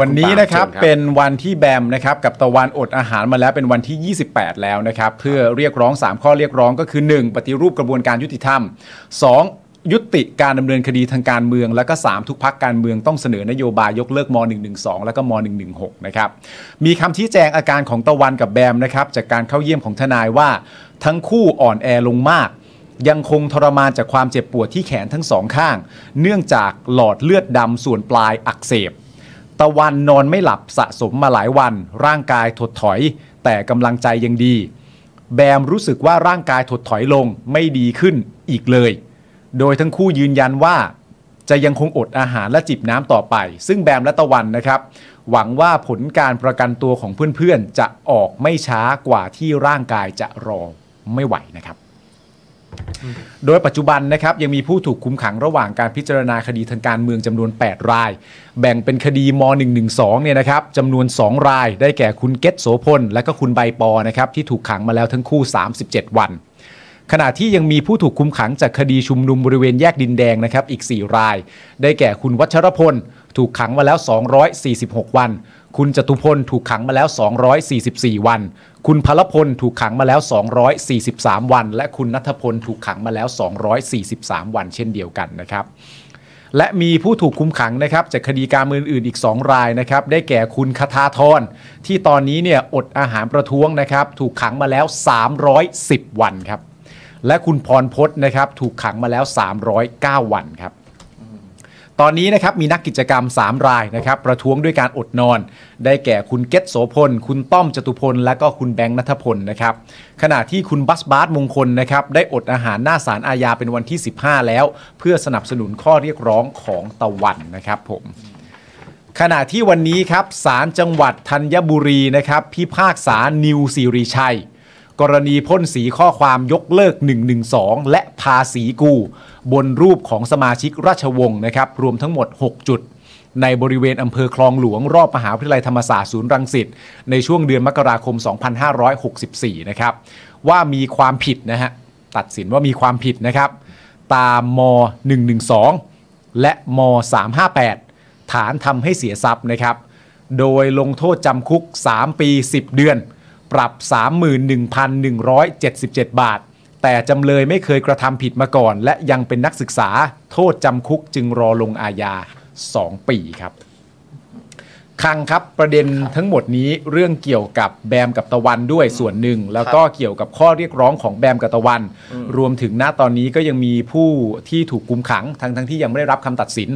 วันนี้นะครับเชิญครับเป็นวันที่แบมนะครับกับตะวันอดอาหารมาแล้วเป็นวันที่ 28 แล้วนะครับเพื่อเรียกร้อง 3 ข้อเรียกร้องก็คือ 1. ปฏิรูปกระบวนการยุติธรรม 2. ยุติการดำเนินคดีทางการเมือง แล้วก็ 3 ทุกพักการเมืองต้องเสนอนโยบายยกเลิกม .112 แล้วก็ม .116 นะครับมีคำชี้แจงอาการของตะวันกับแบมนะครับจากการเข้าเยี่ยมของทนายว่า ทั้งคู่อ่อนแอลงมากยังคงทรมานจากความเจ็บปวดที่แขนทั้งสองข้าง เนื่องจากหลอดเลือดดำส่วนปลายอักเสบ ตะวันนอนไม่หลับสะสมมาหลายวัน ร่างกายถดถอย แต่กำลังใจยังดี แบมรู้สึกว่าร่างกายถดถอยลงไม่ดีขึ้นอีกเลย โดยทั้งคู่ยืนยันว่า จะยังคงอดอาหารและจิบน้ำต่อไป ซึ่งแบมและตะวันนะครับ หวังว่าผลการประกันตัวของเพื่อนๆ จะออกไม่ช้ากว่าที่ร่างกายจะรอไม่ไหวนะครับ โดยปัจจุบันนะครับยังมีผู้ถูกคุมขังระหว่างการพิจารณาคดีทางการเมืองจำนวน 8 ราย แบ่งเป็นคดีม .112 เนี่ยนะครับจำนวน 2 ราย ได้แก่คุณเกตโสพล และก็คุณใบปอนะครับที่ถูกขังมาแล้วทั้งคู่ 37 วัน ขณะที่ยังมีผู้ถูกคุมขังจากคดีชุมนุมบริเวณแยกดินแดงนะครับอีก 4 ราย ได้แก่คุณวัชรพล ถูกขังมาแล้ว 246 วัน คุณจตุพลถูกขังมาแล้ว 244 วัน คุณพลพลถูกขังมาแล้ว 243 วัน และคุณนัทพลถูกขังมาแล้ว 243 วันเช่นเดียวกันนะครับและมีผู้ถูกคุมขังนะครับจากคดีการเมืองอื่นอีก 2 รายนะครับได้แก่คุณคทาธรที่ตอนนี้เนี่ยอดอาหารประท้วงนะครับถูกขังมาแล้ว 310 วันครับและคุณพรพจน์นะครับถูกขังมาแล้ว 309 วันครับ ตอนนี้นะครับมีนักกิจกรรม 3 รายนะครับประท้วงด้วยการอดนอน ได้แก่คุณเกตโสพล คุณต้อมจตุพล และก็คุณแบงค์นัทพลนะครับขณะที่คุณบัสบาสมงคลนะครับได้อดอาหารหน้าศาลอาญาเป็นวันที่ 15 แล้ว เพื่อสนับสนุนข้อเรียกร้องของตะวันนะครับผมขณะที่วันนี้ครับศาลจังหวัดธัญบุรีนะครับพิพากษานิวสิริชัย กรณีพ่นสีข้อความยกเลิก 112 และภาษีกู บนรูปของสมาชิกราชวงศ์นะครับ รวมทั้งหมด 6 จุด ในบริเวณอำเภอคลองหลวง รอบมหาวิทยาลัยธรรมศาสตร์ศูนย์รังสิตในช่วงเดือนมกราคม 2564 นะครับ ว่ามีความผิดนะฮะ ตัดสินว่ามีความผิดนะครับ ตามม 112 และม 358 ฐานทำให้เสียทรัพย์นะครับ โดยลงโทษจำคุก 3 ปี 10 เดือน ปรับ 31,177 บาท แต่จำเลยไม่เคยกระทำผิดมาก่อน และยังเป็นนักศึกษา โทษจำคุกจึงรอลงอาญา 2 ปีครับคังครับประเด็นทั้งหมดนี้เรื่องเกี่ยวกับแบมกับตะวันด้วยส่วนหนึ่ง แล้วก็เกี่ยวกับข้อเรียกร้องของแบมกับตะวัน รวมถึงณตอนนี้ก็ยังมีผู้ที่ถูกกุมขัง ทั้งทั้งที่ยังไม่ได้รับคำตัดสิน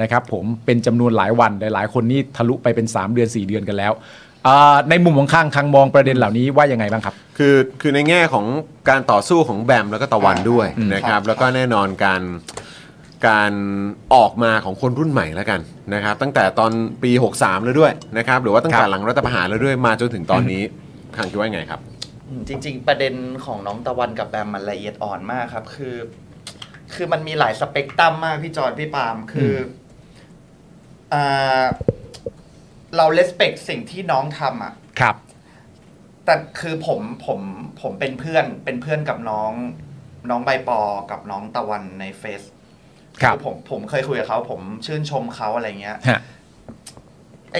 นะครับผมเป็นจำนวนหลายวันหลายๆ คนนี่ทะลุไปเป็น 3 เดือน 4 เดือนกันแล้ว ในมุมของข้างคังมองประเด็นเหล่านี้ว่ายังไงบ้างครับ คือคือในแง่ของการต่อสู้ของแบมแล้วก็ตะวันด้วยอืมนะครับ แล้วก็แน่นอนการการออกมาของคนรุ่นใหม่แล้วกันนะครับ ตั้งแต่ตอนปี 63 แล้วด้วยนะครับ หรือว่าตั้งแต่หลังรัฐประหารแล้วด้วยมาจนถึงตอนนี้ทางคิดว่าไงครับอืมจริง ๆ ประเด็นของน้องตะวันกับแบมมันละเอียดอ่อนมากครับ คือ คือมันมีหลายสเปกตรัมมากพี่จอนพี่ปาล์มคืออ่า เราเลสเ c กสิ่งที่น้องทำอะ ครับ แต่คือผมผมผมเป็นเพื่อนเป็นเพื่อนกับน้อง น้องใบปอกับน้องตะวันในเฟซครับผมผมเคยคุยกับเขาผมชื่นชมเขาอะไรเงี้ยฮะ ไอ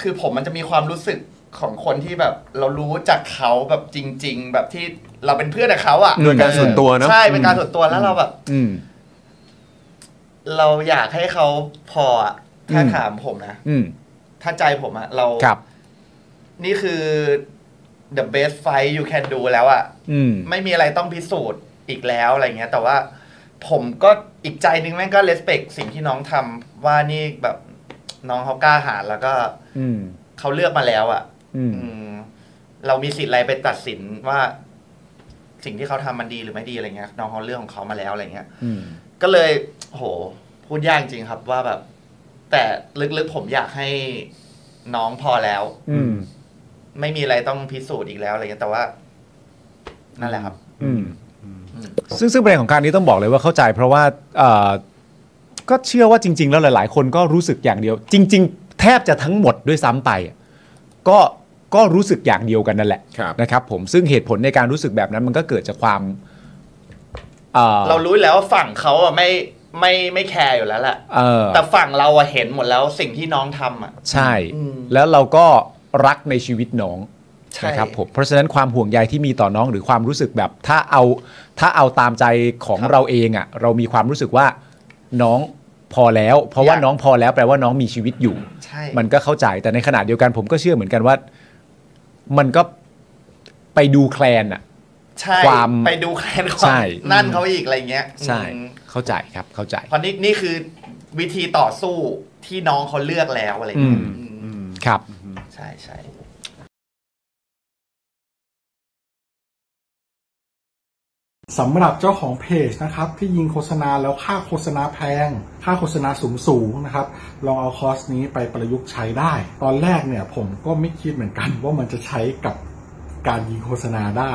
คือผมมันจะมีความรู้สึกของคนที่แบบ เรารู้จากเขาแบบจริง ๆ แบบที่เราเป็นเพื่อนกับเขาอะโดยการส่วนตัวเนอะ ใช่เป็นการส่วนตัวแล้วเราแบบ อืม เราอยากให้เขาพออะถ้าอืม ถามผมนะ อืม ถ้าใจผมอะเราครับ นี่คือ the best fight you can do แล้วอะอืม ไม่มีอะไรต้องพิสูจน์อีกแล้วอะไรเงี้ย แต่ว่าผมก็อีกใจหนึงแม่งก็ respect สิ่งที่น้องทำว่านี่แบบน้องเขากล้าหาญแล้วก็อืม เขาเลือกมาแล้วอะ อืม อืมเรามีสิทธิ์อะไรไปตัดสินว่า สิ่งที่เขาทำมันดีหรือไม่ดีอะไรเงี้ยน้องเขาเรื่องของเขามาแล้วอะไรเงี้ย อืม ก็เลยโหพูดยากจริงครับว่าแบบ แต่ลึกๆผมอยากให้น้องพอแล้ว อืม ไม่มีอะไรต้องพิสูจน์อีกแล้วอะไรเงี้ยแต่ว่า นั่นแหละครับอืม ซึ่งซึ่งประเด็นของการนี้ต้องบอกเลยว่าเข้าใจ เพราะว่าเอ่อก็เชื่อว่าจริง ๆ แล้วหลาย ๆ คนก็รู้สึกอย่างเดียว จริง ๆ แทบจะทั้งหมดด้วยซ้ำไปอะก็ก็รู้สึกอย่างเดียวกันนั่นแหละครับ นะครับ ผมซึ่งเหตุผลในการรู้สึกแบบนั้นมันก็เกิดจากความอ่อ เรารู้แล้วว่าฝั่งเขาอะไม่ ไม่ไม่แคร์อยู่แล้วแหละเออ แต่ฝั่งเราอะเห็นหมดแล้วสิ่งที่น้องทำอะใช่อืมแล้วเราก็รักในชีวิตน้องใช่นะครับผมเพราะฉะนั้นความห่วงใยที่มีต่อน้องหรือความรู้สึกแบบ ถ้าเอาถ้าเอาตามใจของเราเองอะ่ะ เรามีความรู้สึกว่าน้องพอแล้ว เพราะว่าน้องพอแล้วแปลว่าน้องมีชีวิตอยู่ใช่มันก็เข้าใจแต่ในขณะเดียวกันผมก็เชื่อเหมือนกันว่า มันก็ไปดูแคลนอะ ใช่ความไปดูแคลนขอใช่งนั่นเขาอีกอะไรเงี้ย ใช่อืมเข้าใจครับเข้าใจเพราะนี่นี่คือวิธีต่อสู้ที่น้องเขาเลือกแล้วอะไรเงี้ยอืมอืมครับใช่ใช่สำหรับเจ้าของเพจนะครับ ที่ยิงโฆษณาแล้วค่าโฆษณาแพง ค่าโฆษณาสูงสูงๆนะครับ ลองเอาคอร์สนี้ไปประยุกต์ใช้ได้ ตอนแรกเนี่ยผมก็ไม่คิดเหมือนกันว่ามันจะใช้กับการยิงโฆษณาได้